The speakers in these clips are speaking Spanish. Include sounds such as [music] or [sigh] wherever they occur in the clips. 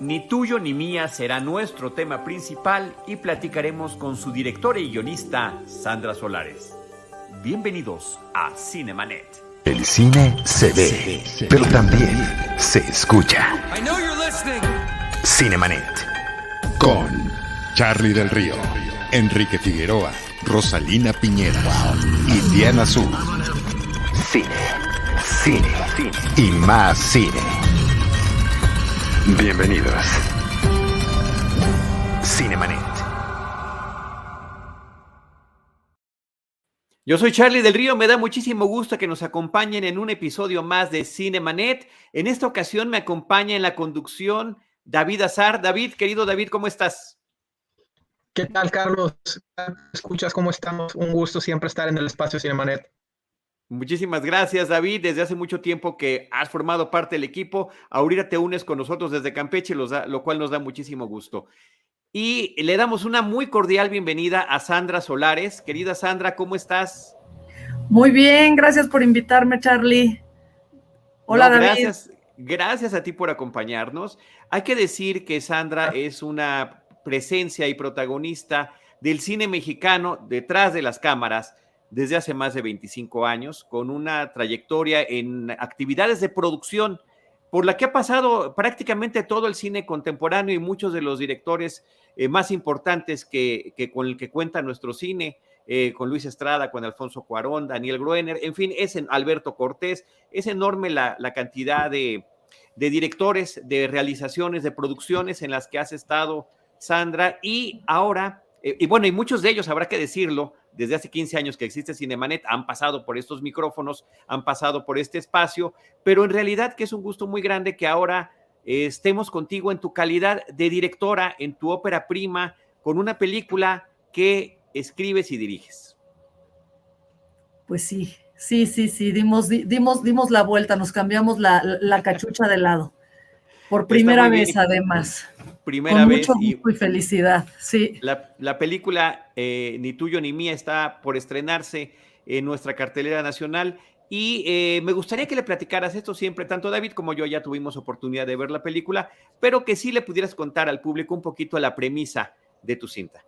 Ni tuyo ni mía será nuestro tema principal y platicaremos con su directora y guionista, Sandra Solares. Bienvenidos a Cinemanet. El cine se ve, pero también se escucha. Cinemanet. Con Charlie del Río, Enrique Figueroa, Rosalina Piñera y Diana Azul. Cine, cine, cine y más cine. Bienvenidos. Cinemanet. Yo soy Charlie del Río, me da muchísimo gusto que nos acompañen en un episodio más de Cinemanet. En esta ocasión me acompaña en la conducción David Azar. David, querido David, ¿cómo estás? ¿Qué tal, Carlos? ¿Escuchas cómo estamos? Un gusto siempre estar en el espacio Cinemanet. Muchísimas gracias, David. Desde hace mucho tiempo que has formado parte del equipo. Ahorita te unes con nosotros desde Campeche, lo cual nos da muchísimo gusto. Y le damos una muy cordial bienvenida a Sandra Solares. Querida Sandra, ¿cómo estás? Muy bien, gracias por invitarme, Charlie. Hola, David. Gracias, gracias a ti por acompañarnos. Hay que decir que Sandra es una presencia y protagonista del cine mexicano detrás de las cámaras desde hace más de 25 años, con una trayectoria en actividades de producción por la que ha pasado prácticamente todo el cine contemporáneo y muchos de los directores eh, más importantes que, con el que cuenta nuestro cine, eh, con Luis Estrada, con Alfonso Cuarón, Daniel Gruener, en fin, es en Alberto Cortés, es enorme la, cantidad de, directores, de realizaciones, de producciones en las que has estado, Sandra, y ahora, eh, y bueno, y muchos de ellos, habrá que decirlo, desde hace 15 años que existe Cinemanet, han pasado por estos micrófonos, han pasado por este espacio, pero en realidad que es un gusto muy grande que ahora eh, estemos contigo en tu calidad de directora, en tu ópera prima, con una película que escribes y diriges. Pues sí, sí, sí, sí, dimos, dimos, dimos la vuelta, nos cambiamos la, la cachucha de lado. Por primera vez, además. Primera vez. Mucho y, y felicidad, sí. La, película eh, Ni tuyo ni mía está por estrenarse en nuestra cartelera nacional. Y eh, me gustaría que le platicaras esto siempre, tanto David como yo ya tuvimos oportunidad de ver la película, pero que sí le pudieras contar al público un poquito la premisa de tu cinta.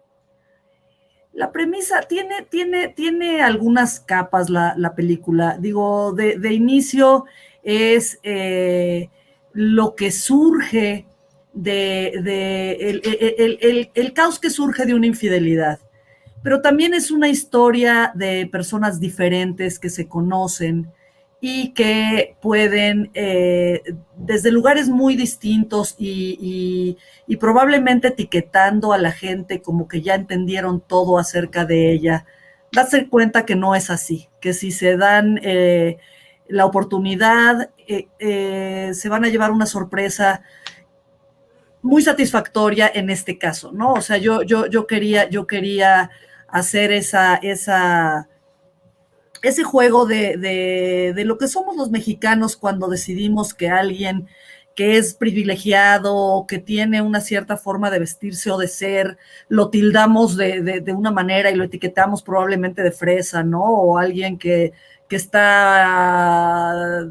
La premisa tiene, tiene, tiene algunas capas la, película. Digo, de, inicio es eh, lo que surge de, el, caos que surge de una infidelidad. Pero también es una historia de personas diferentes que se conocen y que pueden, eh, desde lugares muy distintos y, probablemente etiquetando a la gente como que ya entendieron todo acerca de ella, darse cuenta que no es así, que si se dan eh, la oportunidad, eh, se van a llevar una sorpresa muy satisfactoria en este caso, ¿no? O sea, yo, yo, yo quería, yo quería hacer esa, esa, ese juego de, de, lo que somos los mexicanos cuando decidimos que alguien que es privilegiado, que tiene una cierta forma de vestirse o de ser, lo tildamos de, de, una manera y lo etiquetamos probablemente de fresa, ¿no? O alguien que, que está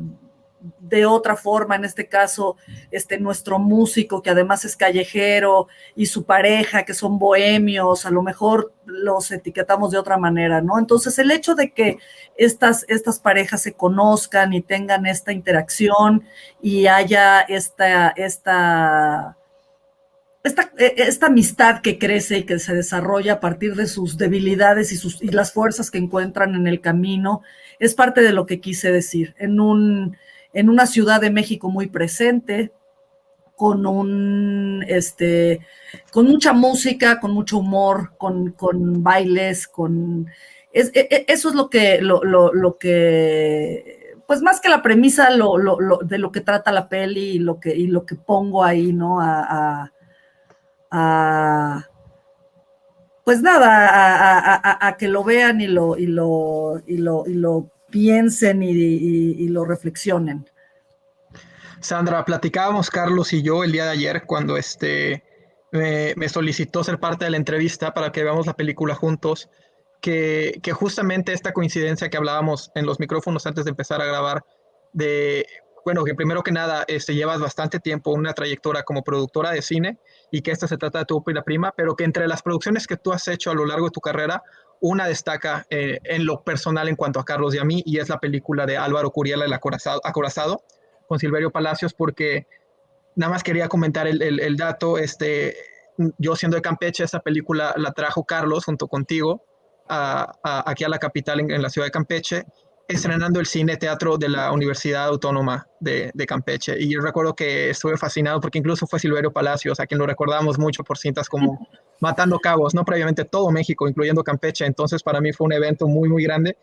de otra forma, en este caso, este, nuestro músico, que además es callejero, y su pareja, que son bohemios, a lo mejor los etiquetamos de otra manera, ¿no? Entonces, el hecho de que estas, estas parejas se conozcan y tengan esta interacción y haya esta, esta, esta, e, amistad que crece y que se desarrolla a partir de sus debilidades y, sus, y las fuerzas que encuentran en el camino, es parte de lo que quise decir. En un, en una ciudad de México muy presente, con un, este, con mucha música, con mucho humor, con, bailes, con... E, e, eso es lo que, lo, que, pues más que la premisa lo, de lo que trata la peli y lo que, y lo que pongo ahí, ¿no? A, pues nada, a, que lo vean lo, y lo, y lo, y lo piensen y, lo reflexionen. Sandra, platicábamos Carlos y yo el día de ayer cuando este, me, solicitó ser parte de la entrevista para que veamos la película juntos, que, justamente esta coincidencia que hablábamos en los micrófonos antes de empezar a grabar, de bueno, que primero que nada este, llevas bastante tiempo una trayectoria como productora de cine y que esta se trata de tu ópera prima, pero que entre las producciones que tú has hecho a lo largo de tu carrera, una destaca eh, en lo personal en cuanto a Carlos y a mí, y es la película de Álvaro Curiela, El Acorazado, con Silverio Palacios, porque nada más quería comentar el, el, dato, este, yo siendo de Campeche, esa película la trajo Carlos junto contigo aquí a la capital en la ciudad de Campeche, estrenando el cine teatro de la Universidad Autónoma de, Campeche. Y yo recuerdo que estuve fascinado porque incluso fue Silverio Palacios, a quien lo recordamos mucho por cintas como [laughs] Matando Cabos, no previamente todo México, incluyendo Campeche. Entonces para mí fue un evento muy, muy grande.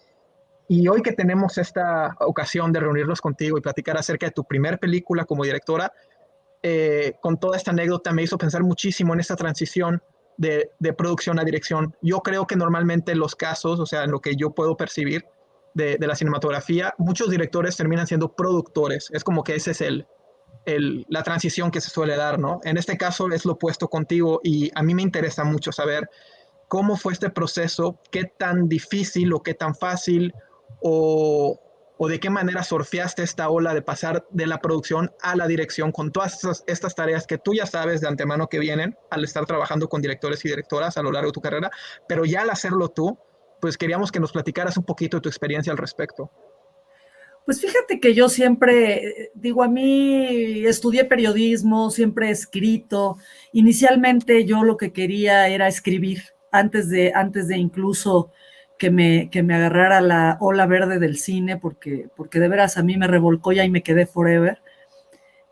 Y hoy que tenemos esta ocasión de reunirnos contigo y platicar acerca de tu primer película como directora, eh, con toda esta anécdota me hizo pensar muchísimo en esta transición de, de producción a dirección. Yo creo que normalmente los casos, o sea, en lo que yo puedo percibir, de, la cinematografía, muchos directores terminan siendo productores. Es como que esa es el, el, la transición que se suele dar, ¿no? En este caso es lo opuesto contigo y a mí me interesa mucho saber cómo fue este proceso, qué tan difícil o qué tan fácil o, o de qué manera surfeaste esta ola de pasar de la producción a la dirección con todas estas, estas, tareas que tú ya sabes de antemano que vienen al estar trabajando con directores y directoras a lo largo de tu carrera, pero ya al hacerlo tú, pues queríamos que nos platicaras un poquito de tu experiencia al respecto. Pues fíjate que yo siempre, digo, a mí estudié periodismo, siempre he escrito. Inicialmente yo lo que quería era escribir, antes de, antes de incluso que me, que me agarrara la ola verde del cine, porque, porque de veras a mí me revolcó ya y me quedé forever.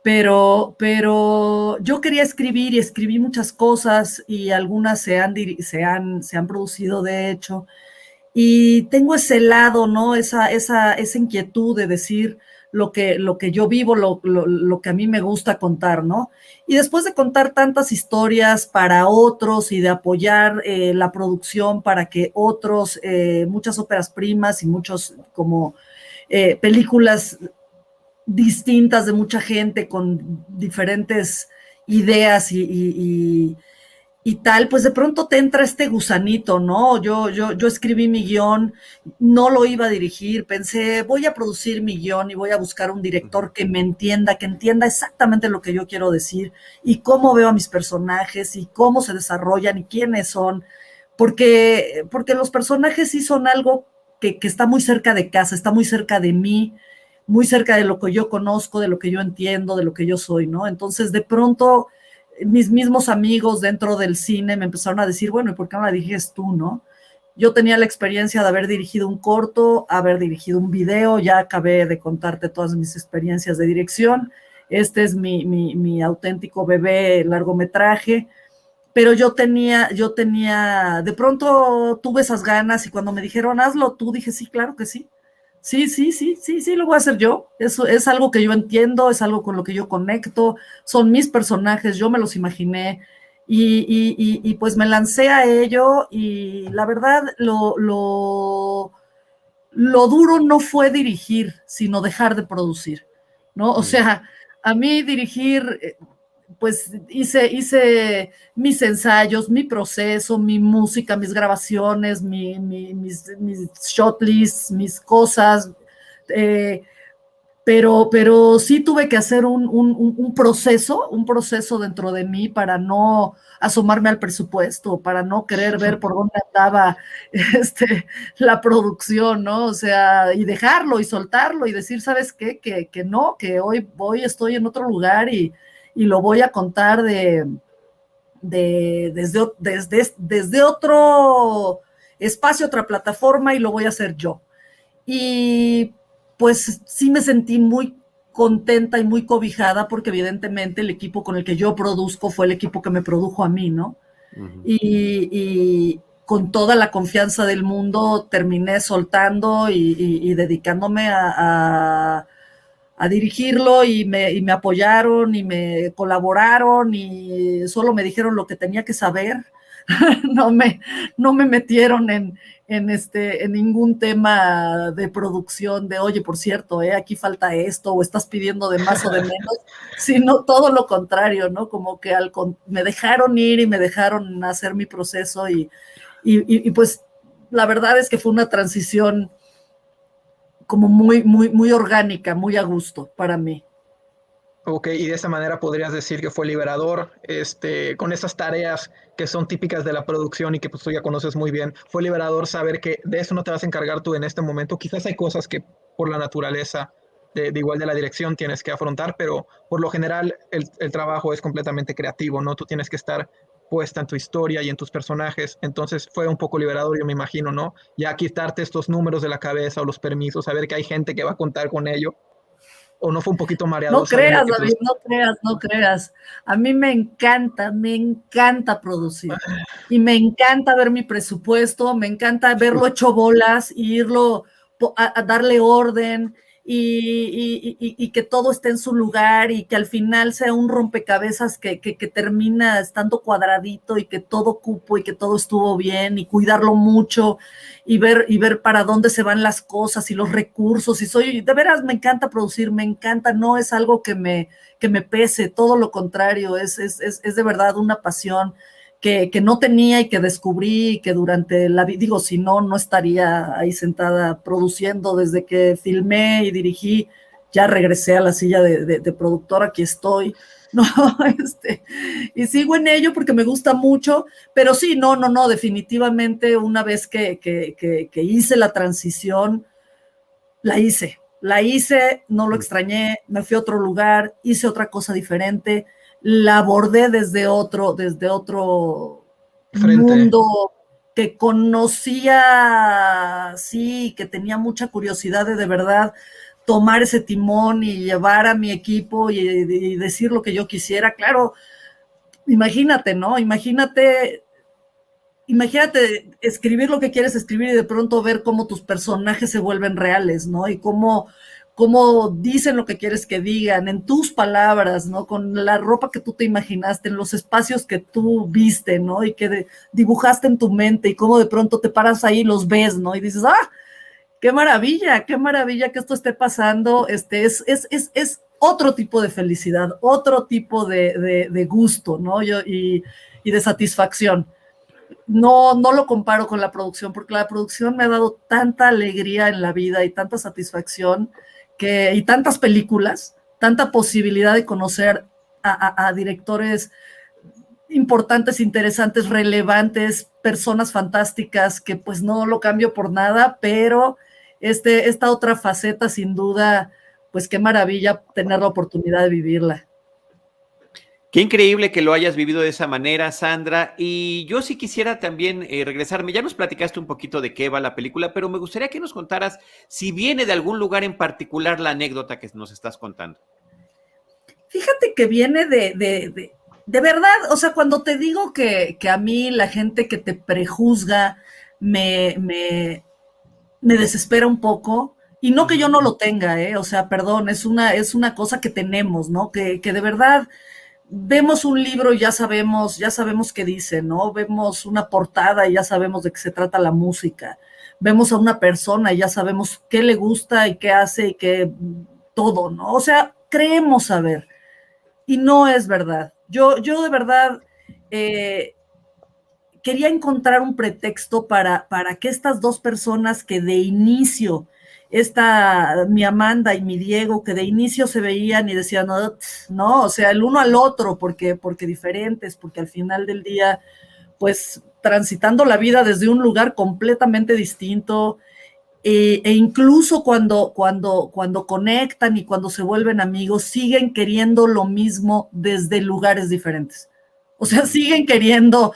Pero, pero yo quería escribir y escribí muchas cosas y algunas se han, se han, se han producido de hecho y tengo ese lado, ¿no? Esa, esa, esa inquietud de decir lo que, lo que yo vivo, lo, lo, que a mí me gusta contar, ¿no? Y después de contar tantas historias para otros y de apoyar eh, la producción para que otros, eh, muchas óperas primas y muchos como eh, películas distintas de mucha gente con diferentes ideas y tal, pues de pronto te entra este gusanito, ¿no? Yo, yo, yo escribí mi guion, no lo iba a dirigir, pensé, voy a producir mi guion y voy a buscar un director que me entienda, que entienda exactamente lo que yo quiero decir y cómo veo a mis personajes y cómo se desarrollan y quiénes son, porque, porque los personajes sí son algo que, que está muy cerca de casa, está muy cerca de mí, muy cerca de lo que yo conozco, de lo que yo entiendo, de lo que yo soy, ¿no? Entonces, de pronto mis mismos amigos dentro del cine me empezaron a decir, bueno, ¿y por qué no la diriges tú, no? Yo tenía la experiencia de haber dirigido un corto, haber dirigido un video, ya acabé de contarte todas mis experiencias de dirección. Este es mi, mi, auténtico bebé largometraje, pero yo tenía, yo tenía, de pronto tuve esas ganas y cuando me dijeron, hazlo tú, dije, sí, claro que sí. Sí, sí, sí, sí, sí, lo voy a hacer yo. Eso es algo que yo entiendo, es algo con lo que yo conecto, son mis personajes, yo me los imaginé y, pues me lancé a ello y la verdad lo, lo, lo duro no fue dirigir, sino dejar de producir, ¿no? O sea, a mí dirigir eh, pues hice, hice mis ensayos, mi proceso, mi música, mis grabaciones, mis, mis shot lists, mis cosas, eh, pero, pero sí tuve que hacer un, proceso, un proceso dentro de mí para no asomarme al presupuesto, para no querer ver por dónde andaba [laughs] este, la producción, ¿no? O sea, y dejarlo y soltarlo y decir, ¿sabes qué? Que, que no, que hoy, hoy estoy en otro lugar y, y lo voy a contar de, desde, desde, desde otro espacio, otra plataforma y lo voy a hacer yo. Y pues sí me sentí muy contenta y muy cobijada porque evidentemente el equipo con el que yo produzco fue el equipo que me produjo a mí, ¿no? y, con toda la confianza del mundo terminé soltando y, dedicándome a, a dirigirlo y me, y me, apoyaron y me colaboraron y solo me dijeron lo que tenía que saber. [laughs] no, me, no me metieron en, en, este, en ningún tema de producción de, oye, por cierto, eh, aquí falta esto o estás pidiendo de más o de menos, [laughs] sino todo lo contrario, ¿no? Como que al, me dejaron ir y me dejaron hacer mi proceso y, y, y pues la verdad es que fue una transición como muy, muy, muy orgánica, muy a gusto para mí. Ok, y de esa manera podrías decir que fue liberador, este, con esas tareas que son típicas de la producción y que pues, tú ya conoces muy bien, fue liberador saber que de eso no te vas a encargar tú en este momento. Quizás hay cosas que por la naturaleza de, igual de la dirección tienes que afrontar, pero por lo general el, el, trabajo es completamente creativo, ¿no? Tú tienes que estar puesta en tu historia y en tus personajes, entonces fue un poco liberador, yo me imagino, ¿no? Ya quitarte estos números de la cabeza o los permisos, saber que hay gente que va a contar con ello o no fue un poquito mareado? No creas, David, no creas, no creas. A mí me encanta, me encanta producir y me encanta ver mi presupuesto, me encanta verlo hecho bolas y irlo a darle orden y, que todo esté en su lugar y que al final sea un rompecabezas que, termina estando cuadradito y que todo cupo y que todo estuvo bien y cuidarlo mucho y ver, y ver para dónde se van las cosas y los recursos. Y soy, de veras me encanta producir, me encanta, no es algo que me, que me pese, todo lo contrario, es, es, es de verdad una pasión que, no tenía y que descubrí y que durante la vida, digo, si no, no estaría ahí sentada produciendo desde que filmé y dirigí, ya regresé a la silla de, de, productor, aquí estoy, [laughs] no, este, y sigo en ello porque me gusta mucho, pero sí, no, no, no, definitivamente una vez que, que, que hice la transición, la hice, la hice, no lo extrañé, me fui a otro lugar, hice otra cosa diferente, la abordé desde otro, desde otro mundo que conocía, sí, que tenía mucha curiosidad de de verdad tomar ese timón y llevar a mi equipo y, y, decir lo que yo quisiera. Claro, imagínate, ¿no? Imagínate, imagínate escribir lo que quieres escribir y de pronto ver cómo tus personajes se vuelven reales, ¿no? Y cómo cómo dicen lo que quieres que digan, en tus palabras, ¿no? Con la ropa que tú te imaginaste, en los espacios que tú viste, ¿no? Y que dibujaste en tu mente y cómo de pronto te paras ahí y los ves, ¿no? Y dices, ah, qué maravilla, qué maravilla que esto esté pasando. Este es, es, es, es otro tipo de felicidad, otro tipo de, de, gusto, ¿no? Yo, y, y de satisfacción no, no lo comparo con la producción, porque la producción me ha dado tanta alegría en la vida y tanta satisfacción que, y tantas películas, tanta posibilidad de conocer a, directores importantes, interesantes, relevantes, personas fantásticas, que pues no lo cambio por nada, pero este, esta otra faceta sin duda, pues qué maravilla tener la oportunidad de vivirla. Qué increíble que lo hayas vivido de esa manera, Sandra. Y yo sí quisiera también eh, regresarme. Ya nos platicaste un poquito de qué va la película, pero me gustaría que nos contaras si viene de algún lugar en particular la anécdota que nos estás contando. Fíjate que viene de, de, de, verdad, o sea, cuando te digo que, que, a mí la gente que te prejuzga me, me, me desespera un poco, y no que yo no lo tenga, ¿eh? o sea, perdón, es una, es una cosa que tenemos, ¿no? Que, que de verdad vemos un libro y ya sabemos, ya sabemos qué dice, ¿no? Vemos una portada y ya sabemos de qué se trata la música. Vemos a una persona y ya sabemos qué le gusta y qué hace y qué todo, ¿no? O sea, creemos saber. Y no es verdad. Yo, yo de verdad eh, quería encontrar un pretexto para, para que estas dos personas que de inicio esta, mi Amanda y mi Diego, que de inicio se veían y decían, no, o sea, el uno al otro, porque, porque diferentes, porque al final del día, pues transitando la vida desde un lugar completamente distinto, e, e incluso cuando, cuando, cuando conectan y cuando se vuelven amigos, siguen queriendo lo mismo desde lugares diferentes. O sea, siguen queriendo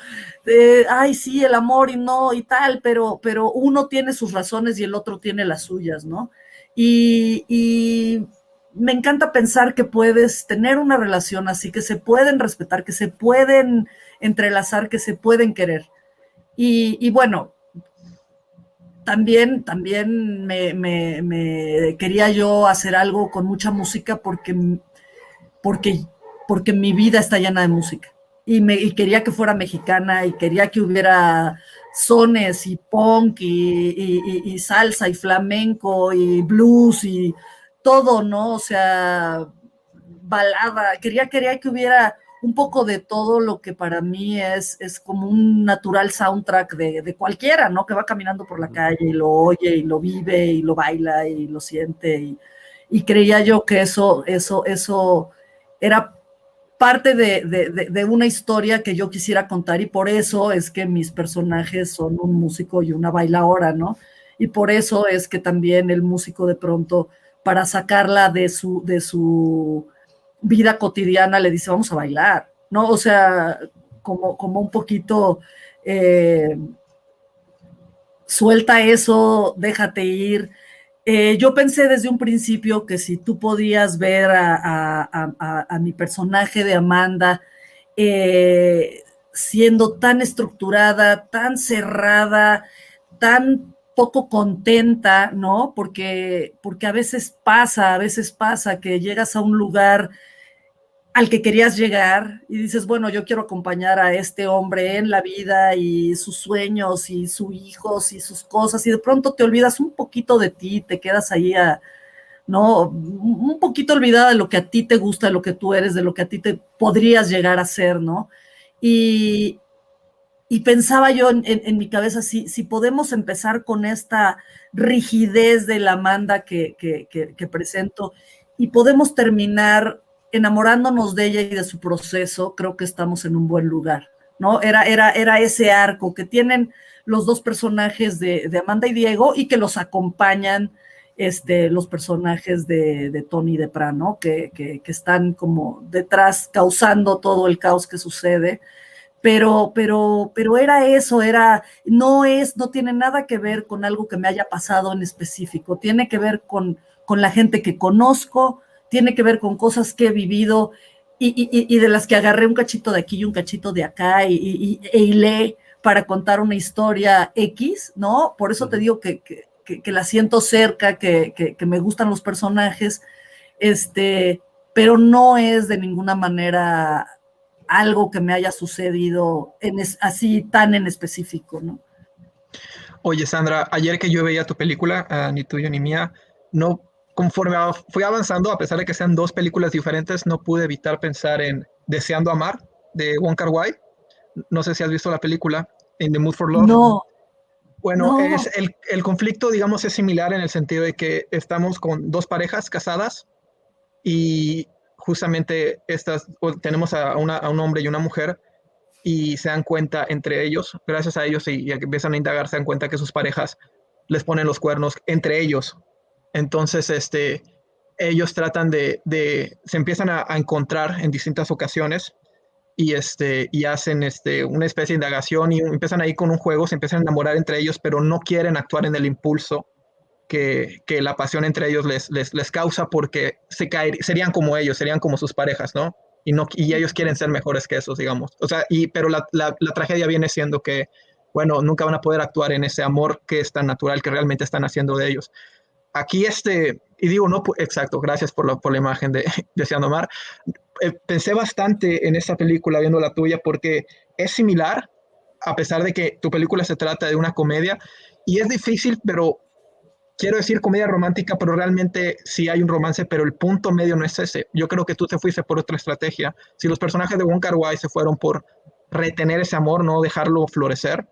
ay, sí, el amor y no y tal, pero, pero uno tiene sus razones y el otro tiene las suyas, ¿no? Y, me encanta pensar que puedes tener una relación así, que se pueden respetar, que se pueden entrelazar, que se pueden querer. Y, bueno, también, también me, me, quería yo hacer algo con mucha música porque, porque, porque mi vida está llena de música y, me, quería que fuera mexicana y quería que hubiera sones y punk y, salsa y flamenco y blues y todo, ¿no? O sea, balada. Quería, quería que hubiera un poco de todo lo que para mí es, es como un natural soundtrack de, cualquiera, ¿no? Que va caminando por la calle y lo oye y lo vive y lo baila y lo siente. Y, creía yo que eso, eso, eso era parte de, una historia que yo quisiera contar y por eso es que mis personajes son un músico y una bailaora, ¿no? Y por eso es que también el músico de pronto, para sacarla de su, de su vida cotidiana le dice, vamos a bailar, ¿no? O sea, como, como un poquito, eh, suelta eso, déjate ir. Eh, yo pensé desde un principio que si tú podías ver a, mi personaje de Amanda eh, siendo tan estructurada, tan cerrada, tan poco contenta, ¿no? Porque, porque a veces pasa, a veces pasa que llegas a un lugar al que querías llegar y dices, bueno, yo quiero acompañar a este hombre en la vida y sus sueños y sus hijos y sus cosas y de pronto te olvidas un poquito de ti, te quedas ahí ¿no? Un poquito olvidada de lo que a ti te gusta, de lo que tú eres, de lo que a ti te podrías llegar a ser, ¿no? Y, y pensaba yo en, mi cabeza, si, si podemos empezar con esta rigidez de la Amanda que, que, que presento y podemos terminar enamorándonos de ella y de su proceso, creo que estamos en un buen lugar, ¿no? Era, era, era ese arco que tienen los dos personajes de, Amanda y Diego y que los acompañan este, los personajes de, Tony y de Prano, que, que, están como detrás causando todo el caos que sucede. Pero, pero, pero era eso, era, no es, no tiene nada que ver con algo que me haya pasado en específico, tiene que ver con, con la gente que conozco, tiene que ver con cosas que he vivido y, de las que agarré un cachito de aquí y un cachito de acá y, e hilé para contar una historia X, ¿no? Por eso te digo que, la siento cerca, que, me gustan los personajes, este, pero no es de ninguna manera algo que me haya sucedido en así tan en específico, ¿no? Oye, Sandra, ayer que yo veía tu película, ah, ni tuya ni mía, no conforme fui avanzando, a pesar de que sean dos películas diferentes, no pude evitar pensar en Deseando Amar de Wong Kar Wai. No sé si has visto la película, In the Mood for Love. No. Bueno, Es el, el, conflicto, digamos, es similar en el sentido de que estamos con dos parejas casadas y justamente estas, tenemos a, una, a un hombre y una mujer y se dan cuenta entre ellos, gracias a ellos y, y empiezan a indagar, se dan cuenta que sus parejas les ponen los cuernos entre ellos entonces, este, ellos tratan de, se empiezan a, encontrar en distintas ocasiones y, este, y hacen este, una especie de indagación y empiezan ahí con un juego, se empiezan a enamorar entre ellos, pero no quieren actuar en el impulso que, la pasión entre ellos les, les, causa porque se serían como ellos, serían como sus parejas, ¿no? Y, no, y ellos quieren ser mejores que esos, digamos. O sea, y, pero la, la tragedia viene siendo que, bueno, nunca van a poder actuar en ese amor que es tan natural que realmente están haciendo de ellos aquí este, y digo, no, exacto, gracias por la, por la imagen de [laughs] Deseando Amar. Eh, pensé bastante en esta película viendo la tuya porque es similar, a pesar de que tu película se trata de una comedia, y es difícil, pero quiero decir comedia romántica, pero realmente sí hay un romance, pero el punto medio no es ese. Yo creo que tú te fuiste por otra estrategia. Si los personajes de Wong Kar Wai se fueron por retener ese amor, no dejarlo florecer,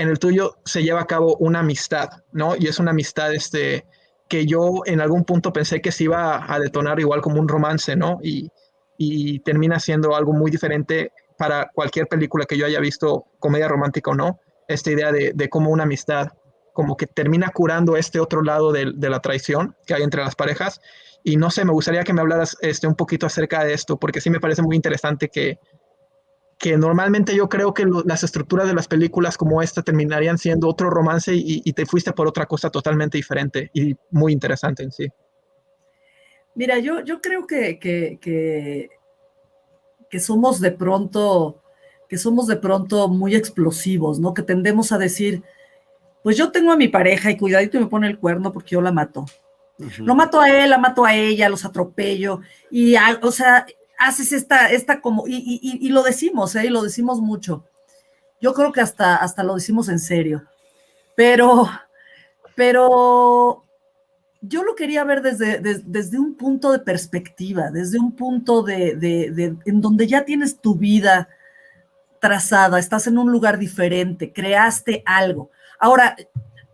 en el tuyo se lleva a cabo una amistad, ¿no? Y es una amistad este, que yo en algún punto pensé que se iba a detonar igual como un romance, ¿no? Y, termina siendo algo muy diferente para cualquier película que yo haya visto, comedia romántica o no, esta idea de, de cómo una amistad como que termina curando este otro lado de, de, la traición que hay entre las parejas. Y no sé, me gustaría que me hablaras este, un poquito acerca de esto, porque sí me parece muy interesante que, que normalmente yo creo que las estructuras de las películas como esta terminarían siendo otro romance y, te fuiste por otra cosa totalmente diferente y muy interesante en sí. Mira, yo, yo creo que, que, que, somos de pronto, que somos de pronto muy explosivos, ¿no? Que tendemos a decir, pues yo tengo a mi pareja y cuidadito y me pone el cuerno porque yo la mato. Lo mato a él, la mato a ella, los atropello. Y, o sea, haces esta, esta como, y, lo decimos, ¿eh? y lo decimos mucho. Yo creo que hasta, hasta lo decimos en serio. Pero, pero yo lo quería ver desde, desde un punto de perspectiva, desde un punto de, de, en donde ya tienes tu vida trazada, estás en un lugar diferente, creaste algo. Ahora,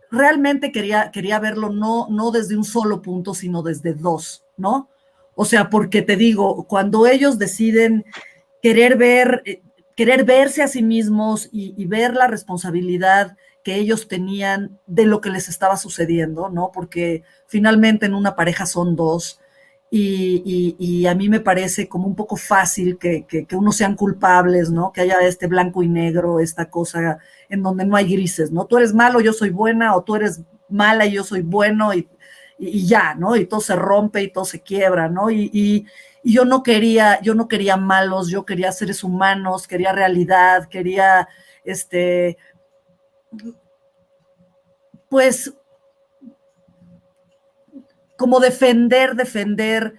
realmente quería, quería verlo no, no desde un solo punto, sino desde dos, ¿no? O sea, porque te digo, cuando ellos deciden querer ver, eh, querer verse a sí mismos y, ver la responsabilidad que ellos tenían de lo que les estaba sucediendo, ¿no? Porque finalmente en una pareja son dos. Y, a mí me parece como un poco fácil que, que, unos sean culpables, ¿no? Que haya este blanco y negro, esta cosa en donde no hay grises, ¿no? Tú eres malo, yo soy buena, o tú eres mala y yo soy bueno, y, ya, ¿no? Y todo se rompe y todo se quiebra, ¿no? Y, yo no quería, yo no quería malos, yo quería seres humanos, quería realidad, quería, este, pues, como defender, defender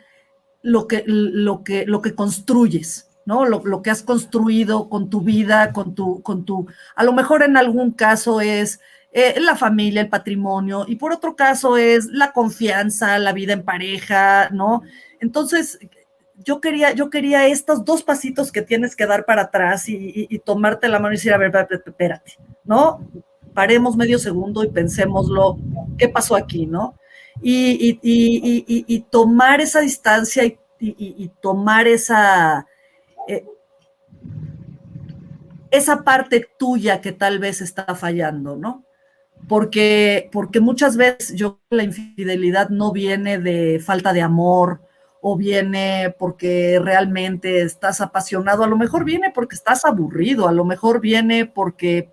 lo que, lo que, lo que construyes, ¿no? Lo, que has construido con tu vida, con tu, con tu, a lo mejor en algún caso es eh, la familia, el patrimonio, y por otro caso es la confianza, la vida en pareja, ¿no? Entonces, yo quería, yo quería estos dos pasitos que tienes que dar para atrás y, tomarte la mano y decir, a ver, espérate, ¿no? Paremos medio segundo y pensémoslo, ¿qué pasó aquí, no? Y, y tomar esa distancia y, tomar esa, eh, esa parte tuya que tal vez está fallando, ¿no? Porque, porque muchas veces yo la infidelidad no viene de falta de amor o viene porque realmente estás apasionado, a lo mejor viene porque estás aburrido, a lo mejor viene porque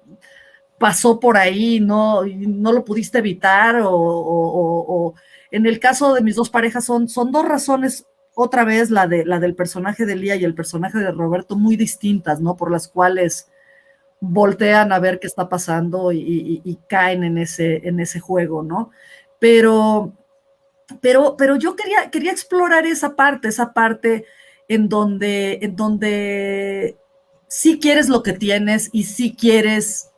pasó por ahí, no, no lo pudiste evitar o, o en el caso de mis dos parejas son, son dos razones otra vez la, de, la del personaje de Lía y el personaje de Roberto muy distintas, ¿no? Por las cuales voltean a ver qué está pasando y, caen en ese, en ese juego, ¿no? Pero, pero, pero yo quería, quería explorar esa parte, esa parte en donde, en donde sí quieres lo que tienes y sí quieres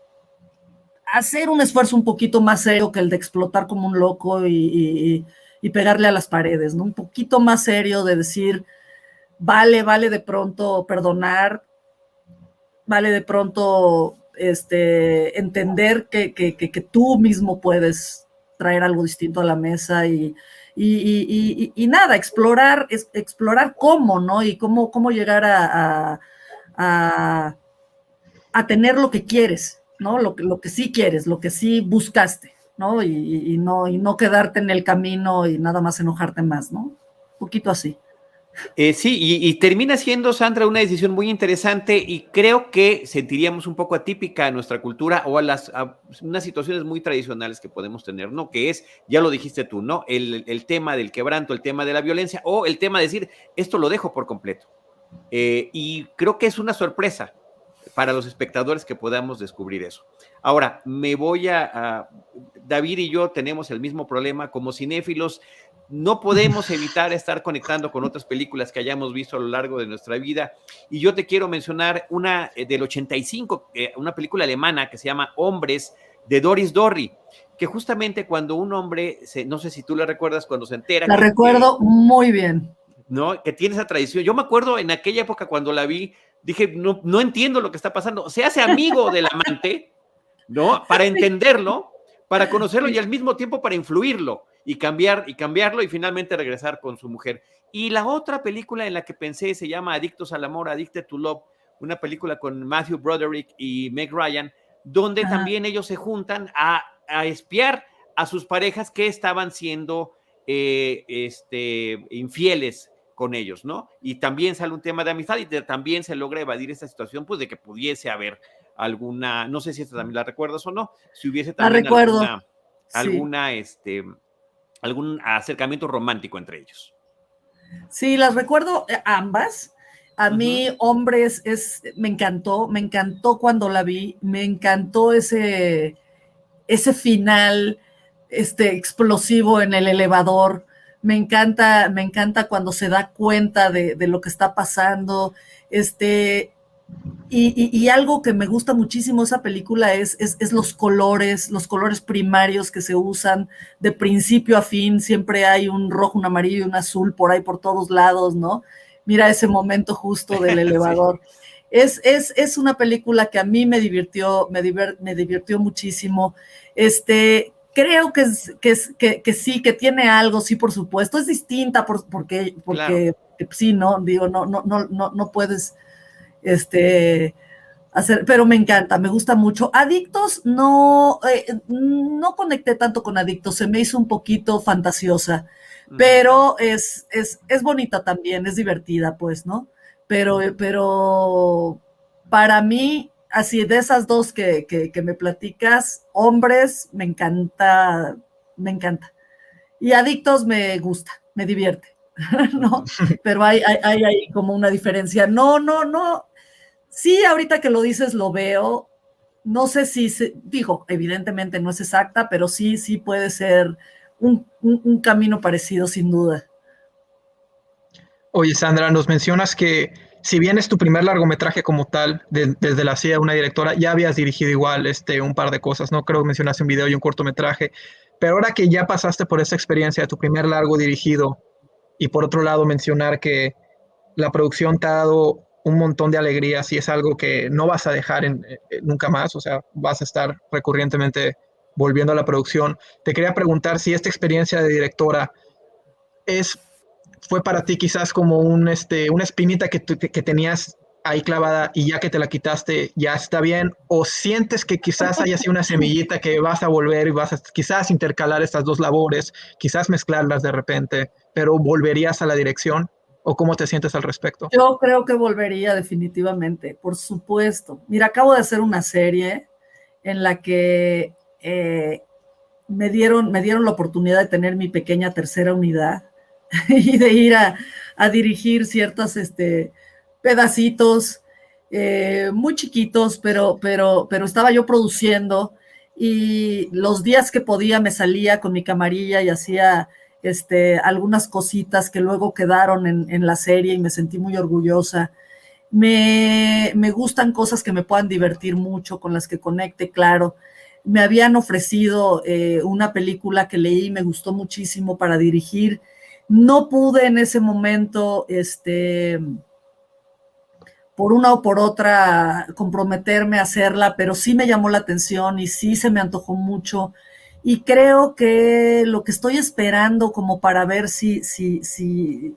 hacer un esfuerzo un poquito más serio que el de explotar como un loco y, y pegarle a las paredes, ¿no? Un poquito más serio de decir, vale, vale de pronto perdonar, vale de pronto este, entender que, tú mismo puedes traer algo distinto a la mesa y, y, nada, explorar, explorar cómo, ¿no? Y cómo, cómo llegar a, a, a, tener lo que quieres, ¿no? Lo, lo que sí quieres, lo que sí buscaste. ¿no? Y, no, y no quedarte en el camino y nada más enojarte más, ¿no? Un poquito así. Eh, sí, y, termina siendo, Sandra, una decisión muy interesante y creo que sentiríamos un poco atípica a nuestra cultura o a las unas situaciones muy tradicionales que podemos tener, ¿no? Que es, ya lo dijiste tú, ¿no? El, el, tema del quebranto, el tema de la violencia o el tema de decir, esto lo dejo por completo. Eh, y creo que es una sorpresa para los espectadores que podamos descubrir eso. Ahora, me voy a, David y yo tenemos el mismo problema como cinéfilos. No podemos evitar estar conectando con otras películas que hayamos visto a lo largo de nuestra vida. Y yo te quiero mencionar una eh, del 85, eh, una película alemana que se llama Hombres de Doris Dorry, que justamente cuando un hombre, no sé si tú la recuerdas, cuando se entera. La recuerdo muy bien. ¿no? Que tiene esa tradición. Yo me acuerdo en aquella época cuando la vi, dije, no, no entiendo lo que está pasando. Se hace amigo del amante, ¿no? Para entenderlo, para conocerlo y al mismo tiempo para influirlo y cambiar y cambiarlo y finalmente regresar con su mujer. Y la otra película en la que pensé se llama Adictos al amor, Addicted to Love, una película con Matthew Broderick y Meg Ryan, donde también ellos se juntan a, espiar a sus parejas que estaban siendo eh, este, infieles con ellos, ¿no? Y también sale un tema de amistad y también se logra evadir esta situación, pues de que pudiese haber alguna, no sé si esta también la recuerdas o no, si hubiese también alguna, alguna este, algún acercamiento romántico entre ellos. Sí, las recuerdo eh, ambas. A mí, hombres, es, me encantó, me encantó cuando la vi, me encantó ese, ese final este, explosivo en el elevador. Me encanta, me encanta cuando se da cuenta de, de lo que está pasando. Este, y, algo que me gusta muchísimo esa película es, es, los colores, los colores primarios que se usan de principio a fin. Siempre hay un rojo, un amarillo y un azul por ahí por todos lados, ¿no? Mira ese momento justo del [laughs] elevador. Es, es, es, una película que a mí me divirtió, me, me divirtió muchísimo. Este, creo que, que, que, sí, que tiene algo, sí, por supuesto. Es distinta porque, porque sí, ¿no? Digo, no, no, no, no, no puedes este, hacer, pero me encanta, me gusta mucho. Adictos, no, eh, no conecté tanto con Adictos, se me hizo un poquito fantasiosa, pero es, es, es bonita también, es divertida, pues, ¿no? Pero, pero para mí, así de esas dos que, que, me platicas, hombres, me encanta, me encanta. Y adictos me gusta, me divierte. [laughs] ¿no? Pero hay, hay, hay, como una diferencia. No, no, no. Sí, ahorita que lo dices lo veo. No sé si, se, digo, evidentemente no es exacta, pero sí, sí puede ser un, camino parecido, sin duda. Oye, Sandra, nos mencionas que si bien es tu primer largometraje como tal, desde la CIA, una directora, ya habías dirigido igual este, un par de cosas, ¿no? Creo que mencionaste un video y un cortometraje, pero ahora que ya pasaste por esa experiencia de tu primer largo dirigido, y por otro lado mencionar que la producción te ha dado un montón de alegrías y es algo que no vas a dejar en, eh, nunca más, o sea, vas a estar recurrentemente volviendo a la producción. Te quería preguntar si esta experiencia de directora es, fue para ti quizás como este, una espinita que tenías ahí clavada y ya que te la quitaste, ya está bien? ¿O sientes que quizás haya sido una semillita que vas a volver y vas a quizás intercalar estas dos labores, quizás mezclarlas de repente, pero volverías a la dirección? ¿O cómo te sientes al respecto? Yo creo que volvería definitivamente, por supuesto. Mira, acabo de hacer una serie en la que eh, me, dieron, me dieron la oportunidad de tener mi pequeña tercera unidad [laughs] y de ir a, a dirigir ciertas este, pedacitos eh, muy chiquitos, pero, pero, pero estaba yo produciendo y los días que podía me salía con mi camarilla y hacía este, algunas cositas que luego quedaron en, la serie y me sentí muy orgullosa. Me, gustan cosas que me puedan divertir mucho, con las que conecte, claro. Me habían ofrecido eh, una película que leí, me gustó muchísimo para dirigir. No pude en ese momento, este, por una o por otra comprometerme a hacerla, pero sí me llamó la atención y sí se me antojó mucho. Y creo que lo que estoy esperando como para ver si, si, si,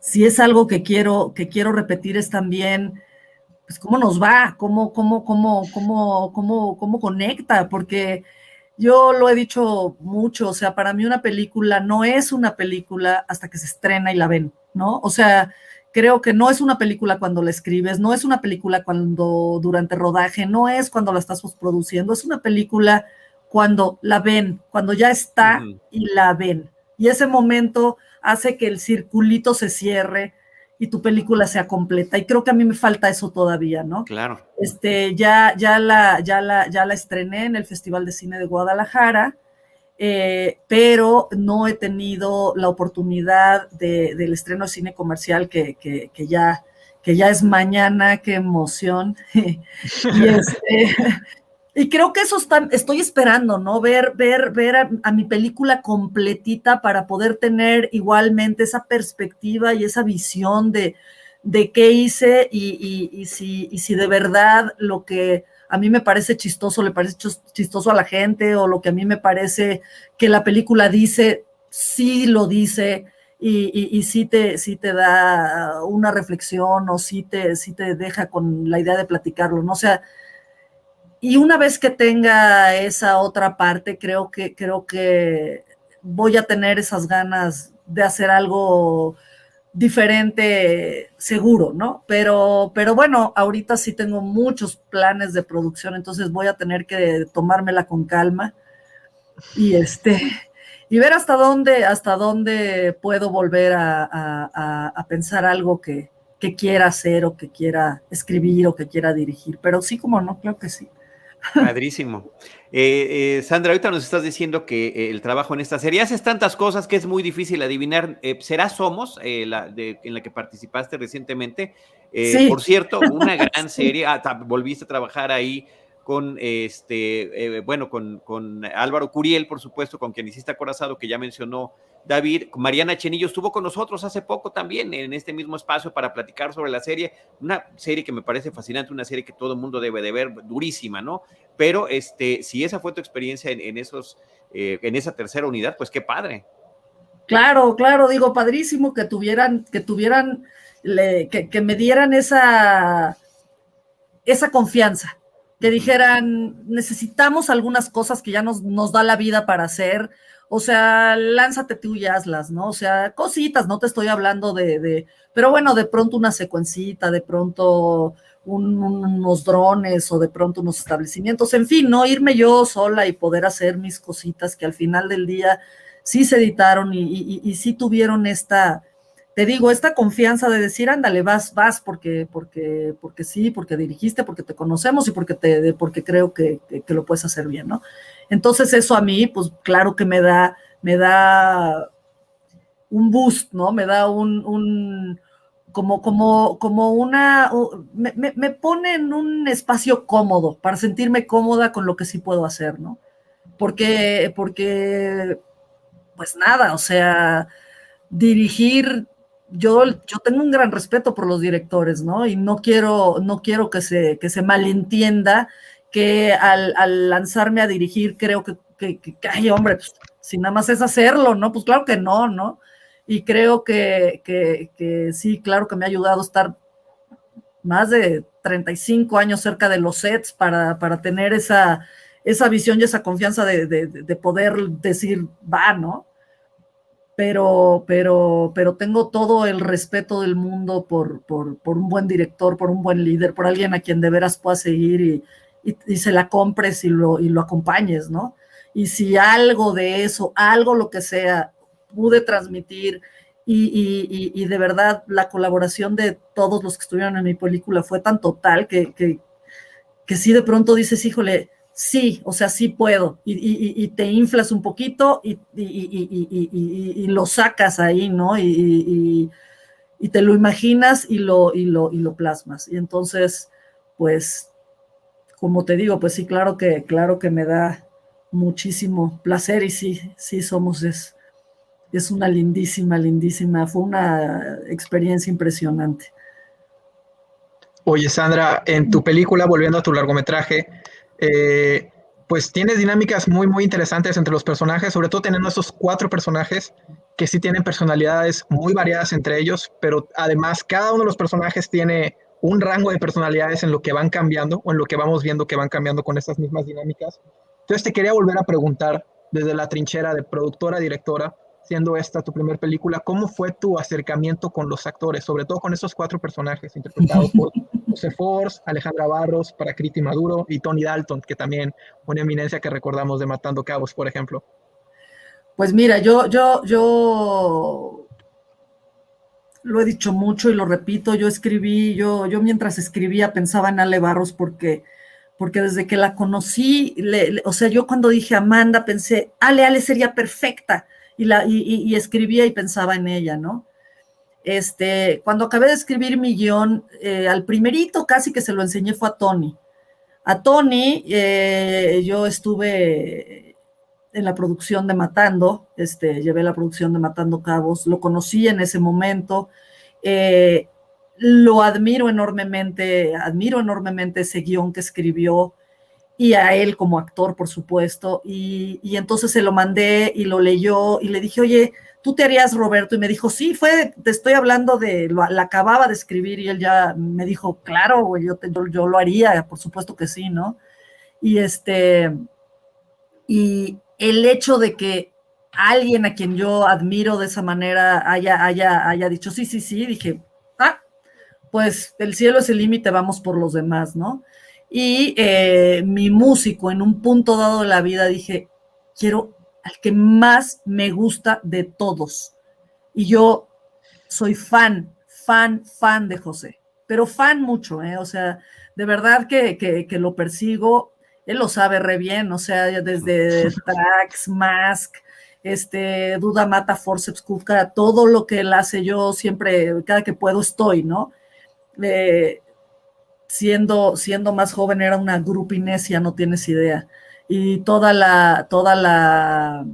si es algo que quiero, que quiero repetir es también, pues cómo nos va, cómo, cómo, cómo, cómo, cómo, cómo conecta, porque yo lo he dicho mucho, o sea, para mí una película no es una película hasta que se estrena y la ven, ¿no? O sea, creo que no es una película cuando la escribes, no es una película cuando durante rodaje, no es cuando la estás produciendo, es una película cuando la ven, cuando ya está y la ven. Y ese momento hace que el circulito se cierre y tu película sea completa. Y creo que a mí me falta eso todavía, ¿no? Claro. Este, ya, ya, la, ya, la, ya la estrené en el Festival de Cine de Guadalajara eh, pero no he tenido la oportunidad del estreno de cine comercial que, ya, que ya es mañana, qué emoción. [laughs] Este, y, creo que eso está, estoy esperando, ¿no? Ver, ver, ver a, mi película completita para poder tener igualmente esa perspectiva y esa visión de, de qué hice y si de verdad lo que a mí me parece chistoso, le parece chistoso a la gente, o lo que a mí me parece que la película dice, sí lo dice, y, sí, te, te da una reflexión, o sí te, te deja con la idea de platicarlo, ¿no? Sea, y una vez que tenga esa otra parte, creo que, creo que voy a tener esas ganas de hacer algo diferente seguro, ¿no? Pero, pero bueno, ahorita sí tengo muchos planes de producción, entonces voy a tener que tomármela con calma y este y ver hasta dónde, hasta dónde puedo volver a, pensar algo que, que, quiera hacer o que quiera escribir o que quiera dirigir. Pero sí, como no, creo que sí. Padrísimo. Eh, eh, Sandra, ahorita nos estás diciendo que eh, el trabajo en esta serie haces tantas cosas que es muy difícil adivinar. ¿Será Somos, la en la que participaste recientemente? Eh, por cierto, una [laughs] gran serie, ah, volviste a trabajar ahí con este, eh, bueno, con, con, Álvaro Curiel, por supuesto, con quien hiciste acorazado, que ya mencionó David. Mariana Chenillo estuvo con nosotros hace poco también en este mismo espacio para platicar sobre la serie. Una serie que me parece fascinante, una serie que todo el mundo debe de ver, durísima, ¿no? Pero este, si esa fue tu experiencia en, esos, eh, en esa tercera unidad, pues qué padre. Claro, claro, digo, padrísimo que tuvieran, que tuvieran, que, que me dieran esa, esa confianza que dijeran, necesitamos algunas cosas que ya nos, nos da la vida para hacer, o sea, lánzate tú y hazlas, ¿no? O sea, cositas, no te estoy hablando de, de pero bueno, de pronto una secuencita, de pronto unos drones o de pronto unos establecimientos, en fin, no irme yo sola y poder hacer mis cositas que al final del día sí se editaron y, y, y sí tuvieron esta, te digo, esta confianza de decir, ándale, vas, vas, porque, porque, porque sí, porque dirigiste, porque te conocemos y porque, te, porque creo que, lo puedes hacer bien, ¿no? Entonces eso a mí, pues claro que me da, me da un boost, ¿no? Me da un, como, como, como una, me, me, pone en un espacio cómodo, para sentirme cómoda con lo que sí puedo hacer, ¿no? Porque, porque, pues nada, o sea, dirigir yo, yo tengo un gran respeto por los directores, ¿no? Y no quiero, no quiero que se, que se malentienda que al, lanzarme a dirigir creo que, que, ay, hombre, pues, si nada más es hacerlo, ¿no? Pues claro que no, ¿no? Y creo que, que, sí, claro que me ha ayudado estar más de 35 años cerca de los sets para, para tener esa, esa visión y esa confianza de, de poder decir, va, ¿no? Pero, pero, pero tengo todo el respeto del mundo por, por, por, un buen director, por un buen líder, por alguien a quien de veras puedas seguir y, y, se la compres y lo, y lo acompañes, ¿no? Y si algo de eso, algo lo que sea, pude transmitir y, y de verdad la colaboración de todos los que estuvieron en mi película fue tan total que, que, que sí de pronto dices, híjole, sí, o sea, sí puedo, y, te inflas un poquito y, lo sacas ahí, ¿no? Y, te lo imaginas y lo, y, lo, y lo plasmas. Y entonces, pues, como te digo, pues sí, claro que, claro que me da muchísimo placer y sí, sí somos, es, es una lindísima, lindísima, fue una experiencia impresionante. Oye, Sandra, en tu película, volviendo a tu largometraje, eh, pues tiene dinámicas muy, muy interesantes entre los personajes, sobre todo teniendo esos cuatro personajes que sí tienen personalidades muy variadas entre ellos, pero además cada uno de los personajes tiene un rango de personalidades en lo que van cambiando o en lo que vamos viendo que van cambiando con estas mismas dinámicas. Entonces te quería volver a preguntar desde la trinchera de productora, directora, siendo esta tu primera película, ¿cómo fue tu acercamiento con los actores, sobre todo con esos cuatro personajes interpretados por [laughs] José Force, Alejandra Barros, Paracriti Maduro y Tony Dalton, que también una eminencia que recordamos de Matando Cabos, por ejemplo? Pues mira, yo, yo, yo lo he dicho mucho y lo repito, yo escribí, yo, yo mientras escribía pensaba en Ale Barros porque, porque desde que la conocí, o sea, yo cuando dije Amanda pensé, Ale, Ale sería perfecta y, la, y, escribía y pensaba en ella, ¿no? Este, cuando acabé de escribir mi guion, eh, al primerito casi que se lo enseñé fue a Tony. A Tony, eh, yo estuve en la producción de Matando, este, llevé la producción de Matando Cabos, lo conocí en ese momento, eh, lo admiro enormemente, admiro enormemente ese guion que escribió, y a él como actor, por supuesto. Y, entonces se lo mandé y lo leyó y le dije, oye, ¿tú te harías Roberto? Y me dijo, sí, fue, te estoy hablando de, lo, la acababa de escribir y él ya me dijo, claro, yo, yo, lo haría, por supuesto que sí, ¿no? Y este, y el hecho de que alguien a quien yo admiro de esa manera haya, haya, haya dicho, sí, sí, sí, dije, ah, pues el cielo es el límite, vamos por los demás, ¿no? Y eh, mi músico en un punto dado de la vida dije, quiero al que más me gusta de todos. Y yo soy fan, fan, fan de José, pero fan mucho, ¿eh? O sea, de verdad que, que, lo persigo, él lo sabe re bien, o sea, desde [laughs] Trax, Mask, este, Duda Mata, Forceps, Kuka, todo lo que él hace, yo siempre, cada que puedo estoy, ¿no? eh, siendo, siendo más joven era una grupinesia, no tienes idea. Y toda la, toda la,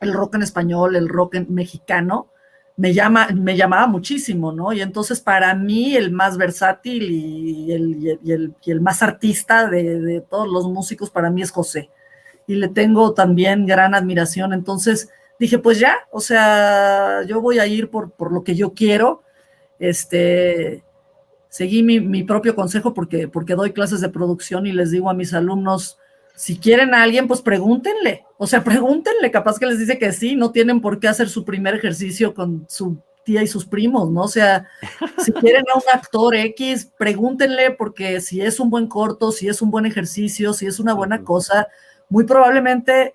el rock en español, el rock en mexicano, me, llama, me llamaba muchísimo, ¿no? Y entonces para mí el más versátil y el, y el, más artista de, de, todos los músicos para mí es José. Y le tengo también gran admiración. Entonces dije, pues ya, o sea, yo voy a ir por, por lo que yo quiero. Este, seguí mi, propio consejo porque, porque doy clases de producción y les digo a mis alumnos, si quieren a alguien, pues pregúntenle, o sea, [laughs] pregúntenle, capaz que les dice que sí, no tienen por qué hacer su primer ejercicio con su tía y sus primos, ¿no? O sea, [laughs] si quieren a un actor X, pregúntenle porque si es un buen corto, si es un buen ejercicio, si es una buena cosa, muy probablemente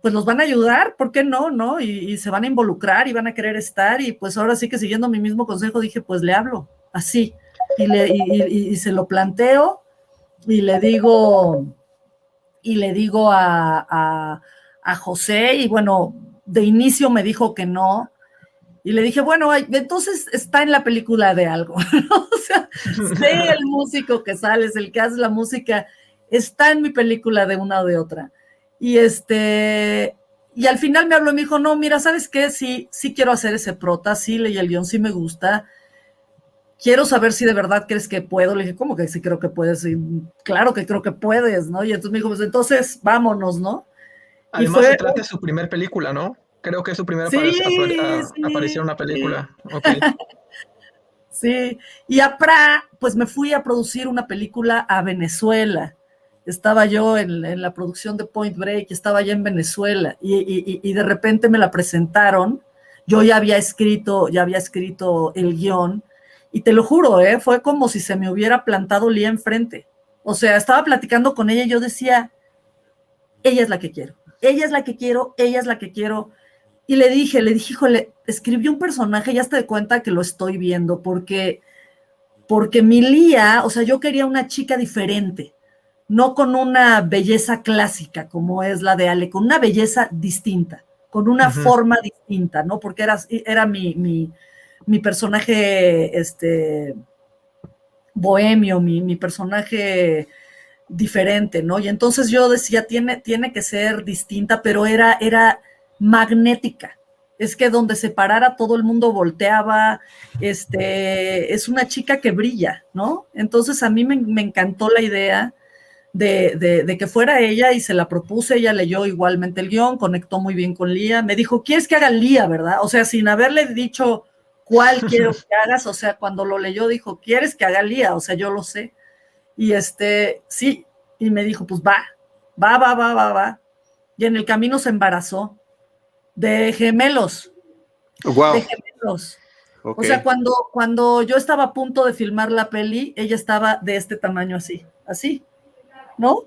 pues los van a ayudar, ¿por qué no? ¿No? Y, y, se van a involucrar y van a querer estar y pues ahora sí que siguiendo mi mismo consejo dije, pues le hablo, así, y, le, y, se lo planteo y le digo, y le digo a, a, José, y bueno, de inicio me dijo que no, y le dije, bueno, entonces está en la película de algo, [laughs] o sea, sé el músico que sales, el que hace la música, está en mi película de una o de otra. Y este, y al final me habló y me dijo, no, mira, ¿sabes qué? Sí, sí quiero hacer ese prota, sí leí el guion, sí me gusta, quiero saber si de verdad crees que puedo. Le dije, ¿cómo que sí creo que puedes? Y, claro que creo que puedes, ¿no? Y entonces me dijo, pues entonces vámonos, ¿no? Además se trata de su primera película, ¿no? Creo que es su primera aparición en una película. [laughs] sí, y a Pra, pues me fui a producir una película a Venezuela. Estaba yo en, la producción de Point Break, estaba allá en Venezuela, y, y de repente me la presentaron. Yo ya había escrito, ya había escrito el guion, y te lo juro, ¿eh? fue como si se me hubiera plantado Lía enfrente. O sea, estaba platicando con ella y yo decía, ella es la que quiero, ella es la que quiero, ella es la que quiero. Y le dije, le dije, híjole, escribí un personaje, ya te de cuenta que lo estoy viendo, porque, porque mi Lía, o sea, yo quería una chica diferente, no con una belleza clásica como es la de Ale, con una belleza distinta, con una forma distinta, ¿no? Porque era, era mi, mi mi personaje este, bohemio, mi, personaje diferente, ¿no? Y entonces yo decía, tiene, tiene que ser distinta, pero era, era magnética. Es que donde se parara todo el mundo volteaba, este, es una chica que brilla, ¿no? Entonces a mí me, encantó la idea de, de, que fuera ella y se la propuse, ella leyó igualmente el guion, conectó muy bien con Lía, me dijo, ¿quieres que haga Lía, verdad? O sea, sin haberle dicho, ¿cuál [laughs] quiero que hagas? O sea, cuando lo leyó dijo, ¿quieres que haga Lía? O sea, yo lo sé. Y este, sí, y me dijo, pues va, va, va, va, va, va. Y en el camino se embarazó de gemelos. Wow. De gemelos. O sea, cuando, cuando yo estaba a punto de filmar la peli, ella estaba de este tamaño así, así, ¿no?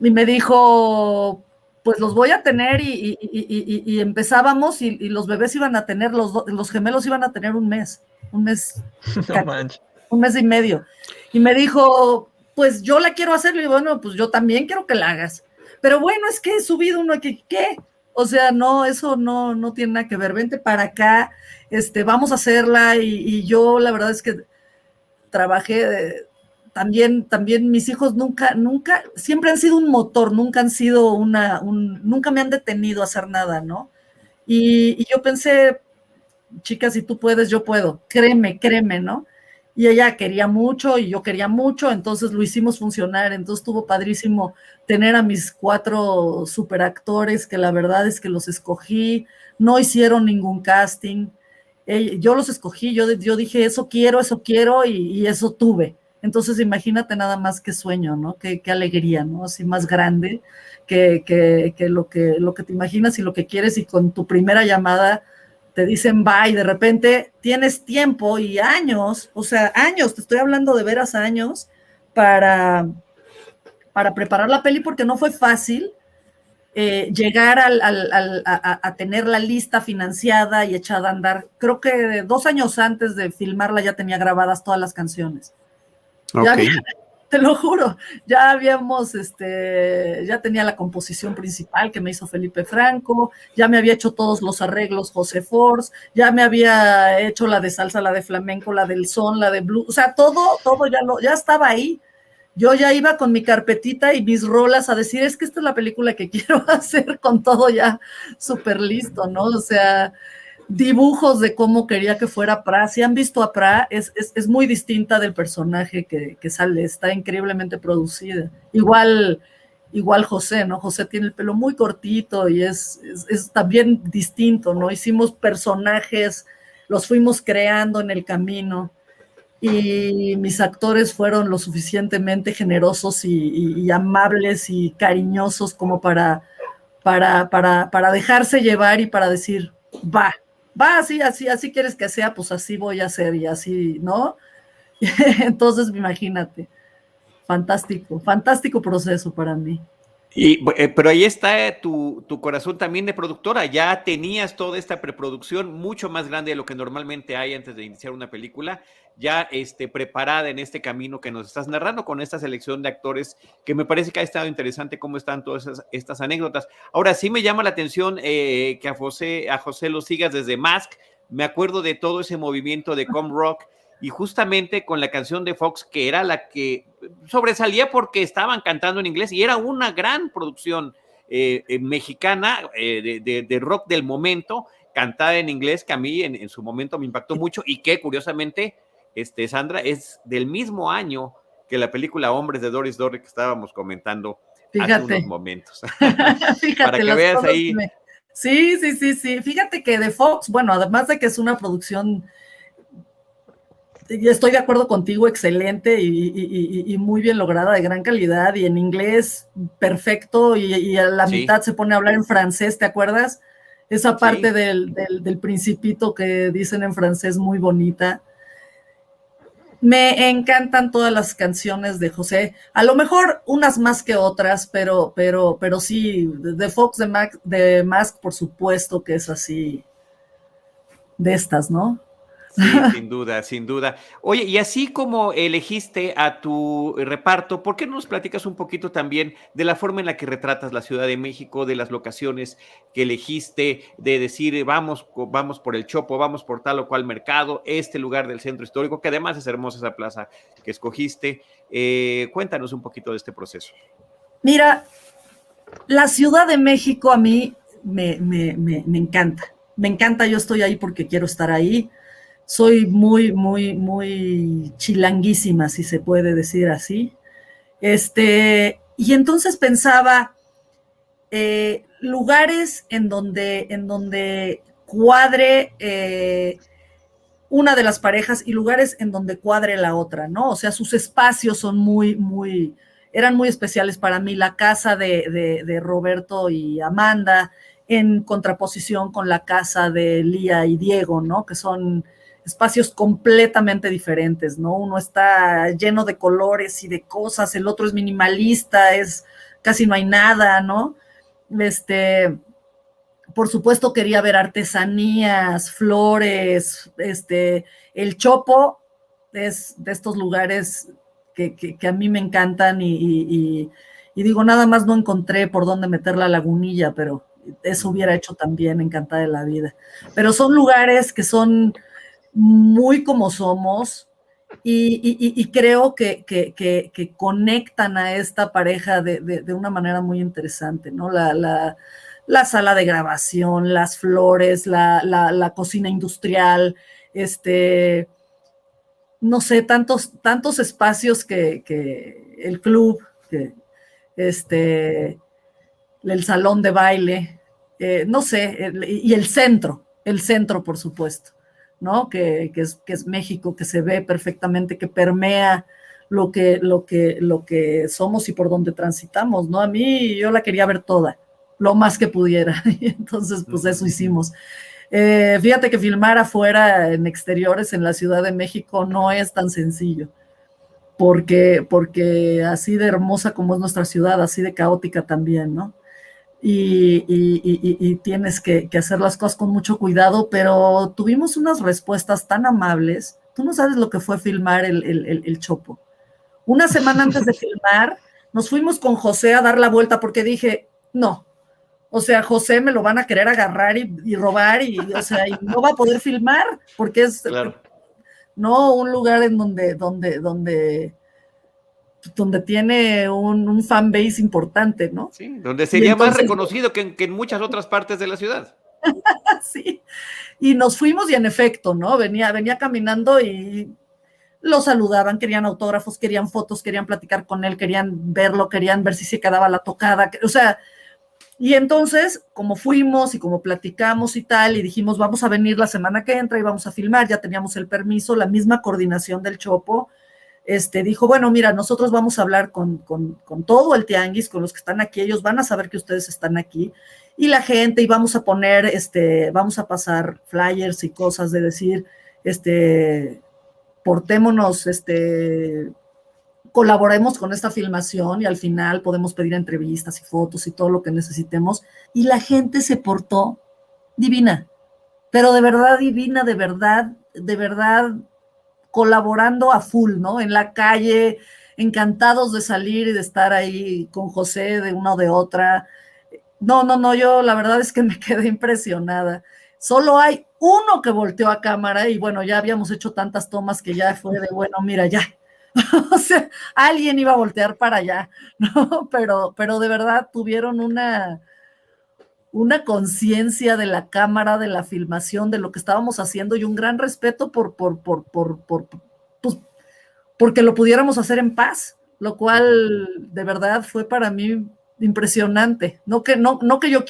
Y me dijo, pues los voy a tener y, empezábamos y, los bebés iban a tener, los, los gemelos iban a tener un mes, un mes, [laughs] un mes y medio. Y me dijo, pues yo la quiero hacer, y bueno, pues yo también quiero que la hagas. Pero bueno, es que he subido uno que, ¿qué? O sea, no, eso no, no tiene nada que ver. Vente para acá, este, vamos a hacerla y, yo la verdad es que trabajé también, también mis hijos nunca, nunca, siempre han sido un motor, nunca han sido una, un, nunca me han detenido a hacer nada, ¿no? Y, yo pensé, chicas, si tú puedes, yo puedo, créeme, créeme, ¿no? Y ella quería mucho y yo quería mucho, entonces lo hicimos funcionar, entonces estuvo padrísimo tener a mis cuatro superactores, que la verdad es que los escogí, no hicieron ningún casting, yo los escogí, yo, yo dije, eso quiero, eso quiero y eso tuve. Entonces imagínate nada más qué sueño, ¿no? Qué, alegría, ¿no? Así más grande que, que, lo que lo que te imaginas y lo que quieres y con tu primera llamada te dicen bye y de repente tienes tiempo y años, o sea, años, te estoy hablando de veras años para, para preparar la peli porque no fue fácil. Eh, llegar al, a, a, tener la lista financiada y echada a andar. Creo que dos años antes de filmarla ya tenía grabadas todas las canciones [laughs] te lo juro, ya habíamos, este, ya tenía la composición principal que me hizo Felipe Franco, ya me había hecho todos los arreglos José Force, ya me había hecho la de salsa, la de flamenco, la del son, la de blues, o sea, todo, todo ya lo, ya estaba ahí. Yo ya iba con mi carpetita y mis rolas a decir, es que esta es la película que [laughs] quiero hacer con todo ya súper listo, ¿no? O sea, dibujos de cómo quería que fuera Pra. Si han visto a Pra, es, es, muy distinta del personaje que, sale, está increíblemente producida. Igual, igual José, ¿no? José tiene el pelo muy cortito y es, es, también distinto, ¿no? Hicimos personajes, los fuimos creando en el camino y mis actores fueron lo suficientemente generosos y, amables y cariñosos como para, para, para, para dejarse llevar y para decir, va, va así, así, así quieres que sea, pues así voy a hacer y así, ¿no? [laughs] Entonces, imagínate, fantástico, fantástico proceso para mí. Y, eh, pero ahí está eh, tu, tu, corazón también de productora. Ya tenías toda esta preproducción mucho más grande de lo que normalmente hay antes de iniciar una película, ya este, preparada en este camino que nos estás narrando con esta selección de actores, que me parece que ha estado interesante cómo están todas estas anécdotas. Ahora sí me llama la atención eh, que a José, a José lo sigas desde Mask. Me acuerdo de todo ese movimiento de Com Rock y justamente con la canción de Fox, que era la que sobresalía porque estaban cantando en inglés y era una gran producción eh, eh, mexicana eh, de, rock del momento, cantada en inglés, que a mí en, su momento me impactó mucho y que curiosamente, este, Sandra, es del mismo año que la película Hombres de Doris Dorry que estábamos comentando hace unos momentos. [laughs] Para que veas ahí. Sí, sí, sí, sí. Fíjate que de Fox, bueno, además de que es una producción estoy de acuerdo contigo, excelente y, muy bien lograda, de gran calidad, y en inglés perfecto, y, a la mitad se pone a hablar en francés, ¿te acuerdas? Esa parte del, principito que dicen en francés muy bonita. Me encantan todas las canciones de José, a lo mejor unas más que otras, pero, pero, pero sí, de Fox de, Mac, de Mask, por supuesto que es así, de estas, ¿no? Sí, [laughs] sin duda, sin duda. Oye, y así como elegiste a tu reparto, ¿por qué no nos platicas un poquito también de la forma en la que retratas la Ciudad de México, de las locaciones que elegiste, de decir, vamos, vamos por el Chopo, vamos por tal o cual mercado, este lugar del centro histórico, que además es hermosa esa plaza que escogiste? Eh, cuéntanos un poquito de este proceso. Mira, la Ciudad de México a mí me, me, me, me encanta. Me encanta, yo estoy ahí porque quiero estar ahí soy muy, muy, muy chilanguísima, si se puede decir así. Este, y entonces pensaba eh, lugares en donde, en donde cuadre eh, una de las parejas y lugares en donde cuadre la otra, ¿no? O sea, sus espacios son muy, muy, eran muy especiales para mí. La casa de, de Roberto y Amanda en contraposición con la casa de Lía y Diego, ¿no? Que son espacios completamente diferentes, ¿no? Uno está lleno de colores y de cosas, el otro es minimalista, es casi no hay nada, ¿no? Este, por supuesto quería ver artesanías, flores, este, el Chopo es de estos lugares que, a mí me encantan y, y, digo, nada más no encontré por dónde meter la lagunilla, pero eso hubiera hecho también encantada de la vida. Pero son lugares que son muy como somos y, creo que, conectan a esta pareja de, una manera muy interesante, ¿no? La, sala de grabación, las flores, la, cocina industrial, este, no sé, tantos, tantos espacios que, el club, este, el salón de baile, eh, no sé, y el centro, el centro, por supuesto. ¿No? Que, es, que es México, que se ve perfectamente, que permea lo que, lo que, lo que somos y por donde transitamos, ¿no? A mí yo la quería ver toda, lo más que pudiera. [laughs] Y entonces, pues eso hicimos. Eh, fíjate que filmar afuera en exteriores en la Ciudad de México no es tan sencillo, porque, porque así de hermosa como es nuestra ciudad, así de caótica también, ¿no? Y, tienes que, hacer las cosas con mucho cuidado, pero tuvimos unas respuestas tan amables. Tú no sabes lo que fue filmar el, Chopo. Una semana antes de [laughs] filmar, nos fuimos con José a dar la vuelta porque dije, no, o sea, José me lo van a querer agarrar y, robar y, o sea, y no va a poder filmar porque es no un lugar en donde, donde, donde, donde tiene un, un fan base importante, ¿no? Sí, donde sería más reconocido que en, muchas otras partes de la ciudad. [laughs] sí, y nos fuimos y en efecto, ¿no? Venía, venía caminando y lo saludaban, querían autógrafos, querían fotos, querían platicar con él, querían verlo, querían ver si se quedaba la tocada, o sea, y entonces, como fuimos y como platicamos y tal, y dijimos, vamos a venir la semana que entra y vamos a filmar, ya teníamos el permiso, la misma coordinación del Chopo, este, dijo, bueno, mira, nosotros vamos a hablar con, con, con todo el tianguis, con los que están aquí, ellos van a saber que ustedes están aquí, y la gente, y vamos a poner, este, vamos a pasar flyers y cosas de decir, este, portémonos, este, colaboremos con esta filmación y al final podemos pedir entrevistas y fotos y todo lo que necesitemos. Y la gente se portó divina, pero de verdad divina, de verdad, de verdad, colaborando a full, ¿no? En la calle, encantados de salir y de estar ahí con José de una o de otra. No, no, no, yo la verdad es que me [laughs] quedé impresionada. Solo hay uno que volteó a cámara y bueno, ya habíamos hecho tantas tomas que ya fue de, bueno, mira, ya, [laughs] o sea, alguien iba a voltear para allá, [laughs] ¿no? Pero, pero de verdad tuvieron una, una conciencia de la cámara, de la filmación, de lo que estábamos haciendo y un gran respeto por, por, por, por, por pues, porque lo pudiéramos hacer en paz, lo cual de verdad fue para mí impresionante. No que, no, no que yo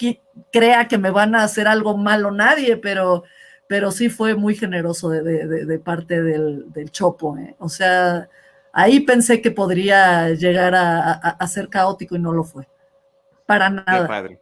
crea que me van a hacer algo malo nadie, pero, pero sí fue muy generoso de, parte del, Chopo. ¿eh? O sea, ahí pensé que podría llegar a, ser caótico y no lo fue. Para nada. Qué padre.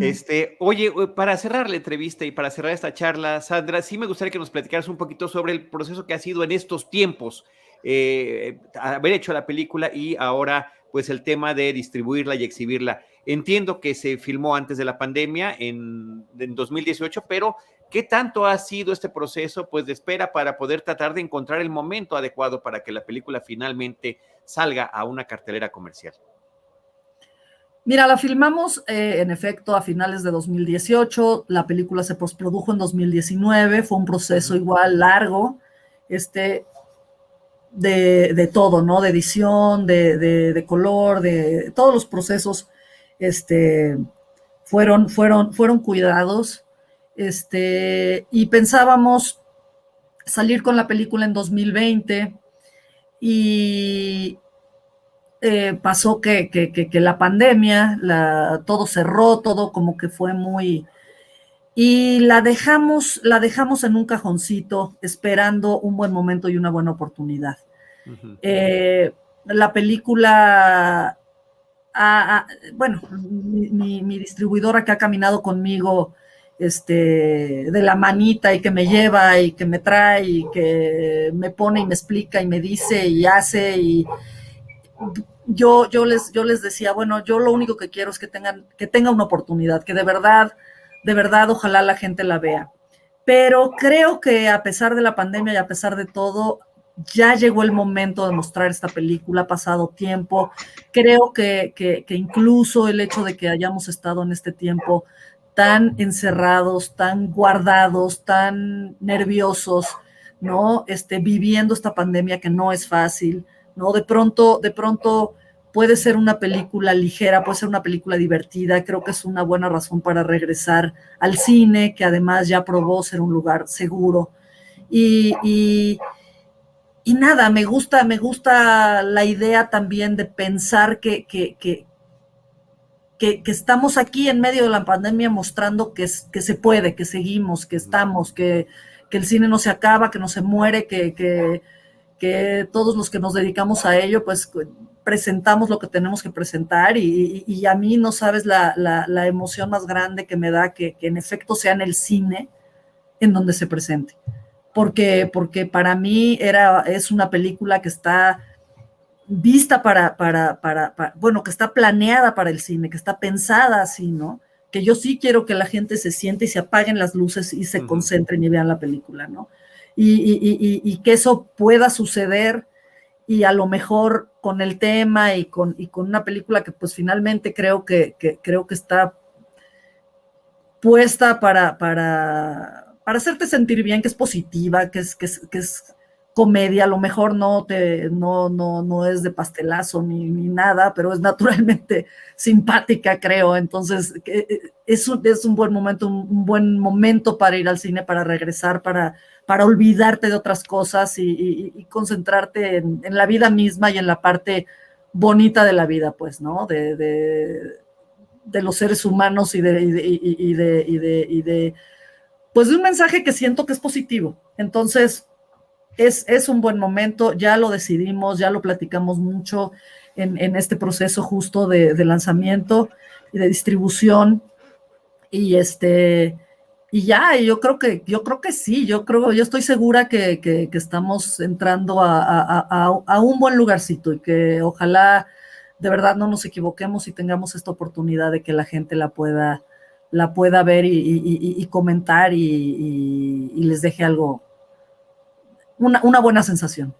Este, oye, para cerrar la entrevista y para cerrar esta charla, Sandra, sí me gustaría que nos platicaras un poquito sobre el proceso que ha sido en estos tiempos, eh, haber hecho la película y ahora pues el tema de distribuirla y exhibirla. Entiendo que se filmó antes de la pandemia en, en 2018, pero ¿Qué tanto ha sido este proceso pues, de espera para poder tratar de encontrar el momento adecuado para que la película finalmente salga a una cartelera comercial? Mira, la filmamos eh, en efecto a finales de 2018, la película se postprodujo en 2019, fue un proceso igual largo, este, de, todo, ¿no? De edición, de, de, color, de todos los procesos, este, fueron, fueron, fueron cuidados. Este, y pensábamos salir con la película en 2020 y eh, pasó que, la pandemia, la, todo cerró, todo como que fue muy... Y la dejamos, la dejamos en un cajoncito esperando un buen momento y una buena oportunidad. Eh, la película, bueno, mi, mi, distribuidora que ha caminado conmigo este, de la manita y que me lleva y que me trae y que me pone y me explica y me dice y hace y yo, yo, les, yo les decía, bueno, yo lo único que quiero es que tengan, que tenga una oportunidad, que de verdad, de verdad, ojalá la gente la vea. Pero creo que a pesar de la pandemia y a pesar de todo, ya llegó el momento de mostrar esta película, ha pasado tiempo. Creo que, que, que incluso el hecho de que hayamos estado en este tiempo tan encerrados, tan guardados, tan nerviosos, ¿no? Este, viviendo esta pandemia que no es fácil, ¿no? De pronto, de pronto puede ser una película ligera, puede ser una película divertida, creo que es una buena razón para regresar al cine, que además ya probó ser un lugar seguro. Y, y, nada, me gusta, me gusta la idea también de pensar que, que, que, estamos aquí en medio de la pandemia mostrando que, que se puede, que seguimos, que estamos, que, el cine no se acaba, que no se muere, que, que, todos los que nos dedicamos a ello, pues presentamos lo que tenemos que presentar y, a mí no sabes la, la, emoción más grande que me da que, en efecto sea en el cine en donde se presente. Porque, porque para mí era, es una película que está vista para, para, para, bueno, que está planeada para el cine, que está pensada así, ¿no? Que yo sí quiero que la gente se siente y se apaguen las luces y se concentren y vean la película, ¿no? Y, que eso pueda suceder y a lo mejor con el tema y con, y con una película que pues finalmente creo que, creo que está puesta para, para, para, hacerte sentir bien, que es positiva, que es, que es, que es comedia, a lo mejor no, te, no, no, no es de pastelazo ni, ni, nada, pero es naturalmente [laughs] simpática, creo. Entonces, eh, es un, es un buen momento, un, buen momento para ir al cine, para regresar, para, para olvidarte de otras cosas y, concentrarte en, la vida misma y en la parte bonita de la vida, pues, ¿no? De, de, los seres humanos y de, de, de, pues de un mensaje que siento que es positivo. Entonces, es, es un buen momento, ya lo decidimos, ya lo platicamos mucho en, en este proceso justo de, lanzamiento y de distribución. Y este, y ya, yo creo que, yo creo que sí, yo creo, yo estoy segura que, que, estamos entrando a, a, a, un buen lugarcito y que ojalá de verdad no nos equivoquemos y tengamos esta oportunidad de que la gente la pueda, la pueda ver y, y, y comentar y, les deje algo, una, una buena sensación.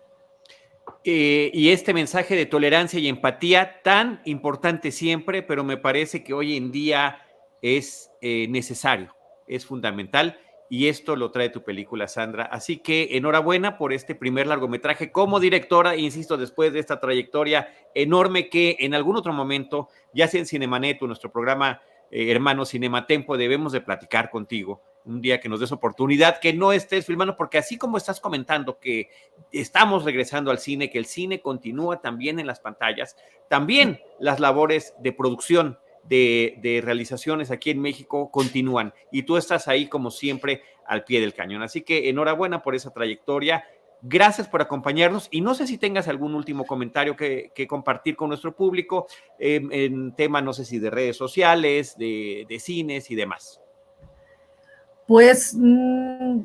Eh, y este mensaje de tolerancia y empatía tan importante siempre, pero me parece que hoy en día es eh, necesario es fundamental y esto lo trae tu película, Sandra. Así que enhorabuena por este primer largometraje como directora, insisto, después de esta trayectoria enorme que en algún otro momento, ya sea en Cinemanet o nuestro programa eh, hermano Cinematempo, debemos de platicar contigo un día que nos des oportunidad, que no estés filmando, porque así como estás comentando que estamos regresando al cine, que el cine continúa también en las pantallas, también las labores de producción de, realizaciones aquí en México continúan y tú estás ahí como siempre al pie del cañón. Así que enhorabuena por esa trayectoria. Gracias por acompañarnos y no sé si tengas algún último comentario que, compartir con nuestro público en tema, no sé si de redes sociales, de, cines y demás. Pues mm,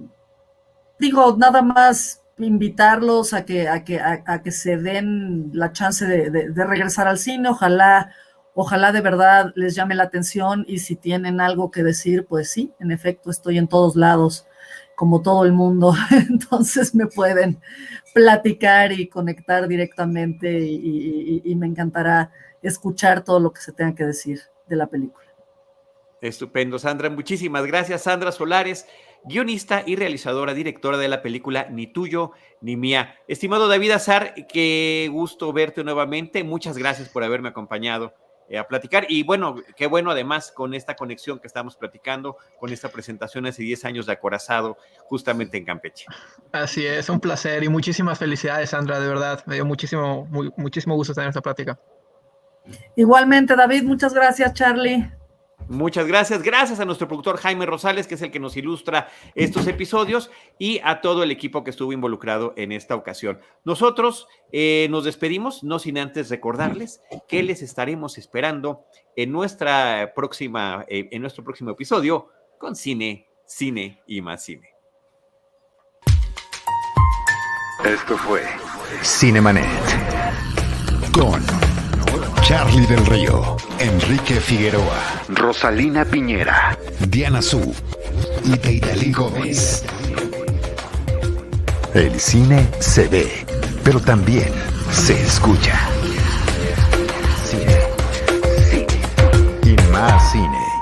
digo, nada más invitarlos a que, a que, a, que se den la chance de regresar al cine. Ojalá Ojalá de verdad les llame la atención y si tienen algo que decir, pues sí, en efecto, estoy en todos lados, como todo el mundo, [laughs] entonces me pueden platicar y conectar directamente y, me encantará escuchar todo lo que se tenga que decir de la película. Estupendo, Sandra. Muchísimas gracias, Sandra Solares, guionista y realizadora, directora de la película Ni tuyo ni mía. Estimado David Azar, qué gusto verte nuevamente. Muchas gracias por haberme acompañado a platicar. Y bueno, qué bueno además con esta conexión que estamos platicando, con esta presentación hace 10 años de Acorazado, justamente en Campeche. Así es, un placer y muchísimas felicidades, Sandra, de verdad. Me dio muchísimo, muchísimo gusto tener esta plática. Igualmente, David, muchas gracias, Charlie. Muchas gracias. Gracias a nuestro productor Jaime Rosales, que es el que nos ilustra estos episodios, y a todo el equipo que estuvo involucrado en esta ocasión. Nosotros eh, nos despedimos, no sin antes recordarles que les estaremos esperando en, nuestra próxima, eh, en nuestro próximo episodio con Cine, Cine y más Cine. Esto fue Cinemanet con Charlie del Río, Enrique Figueroa, Rosalina Piñera, Diana Su y Teitalí Gómez. El cine se ve, pero también se escucha. Cine. Cine. Y más cine.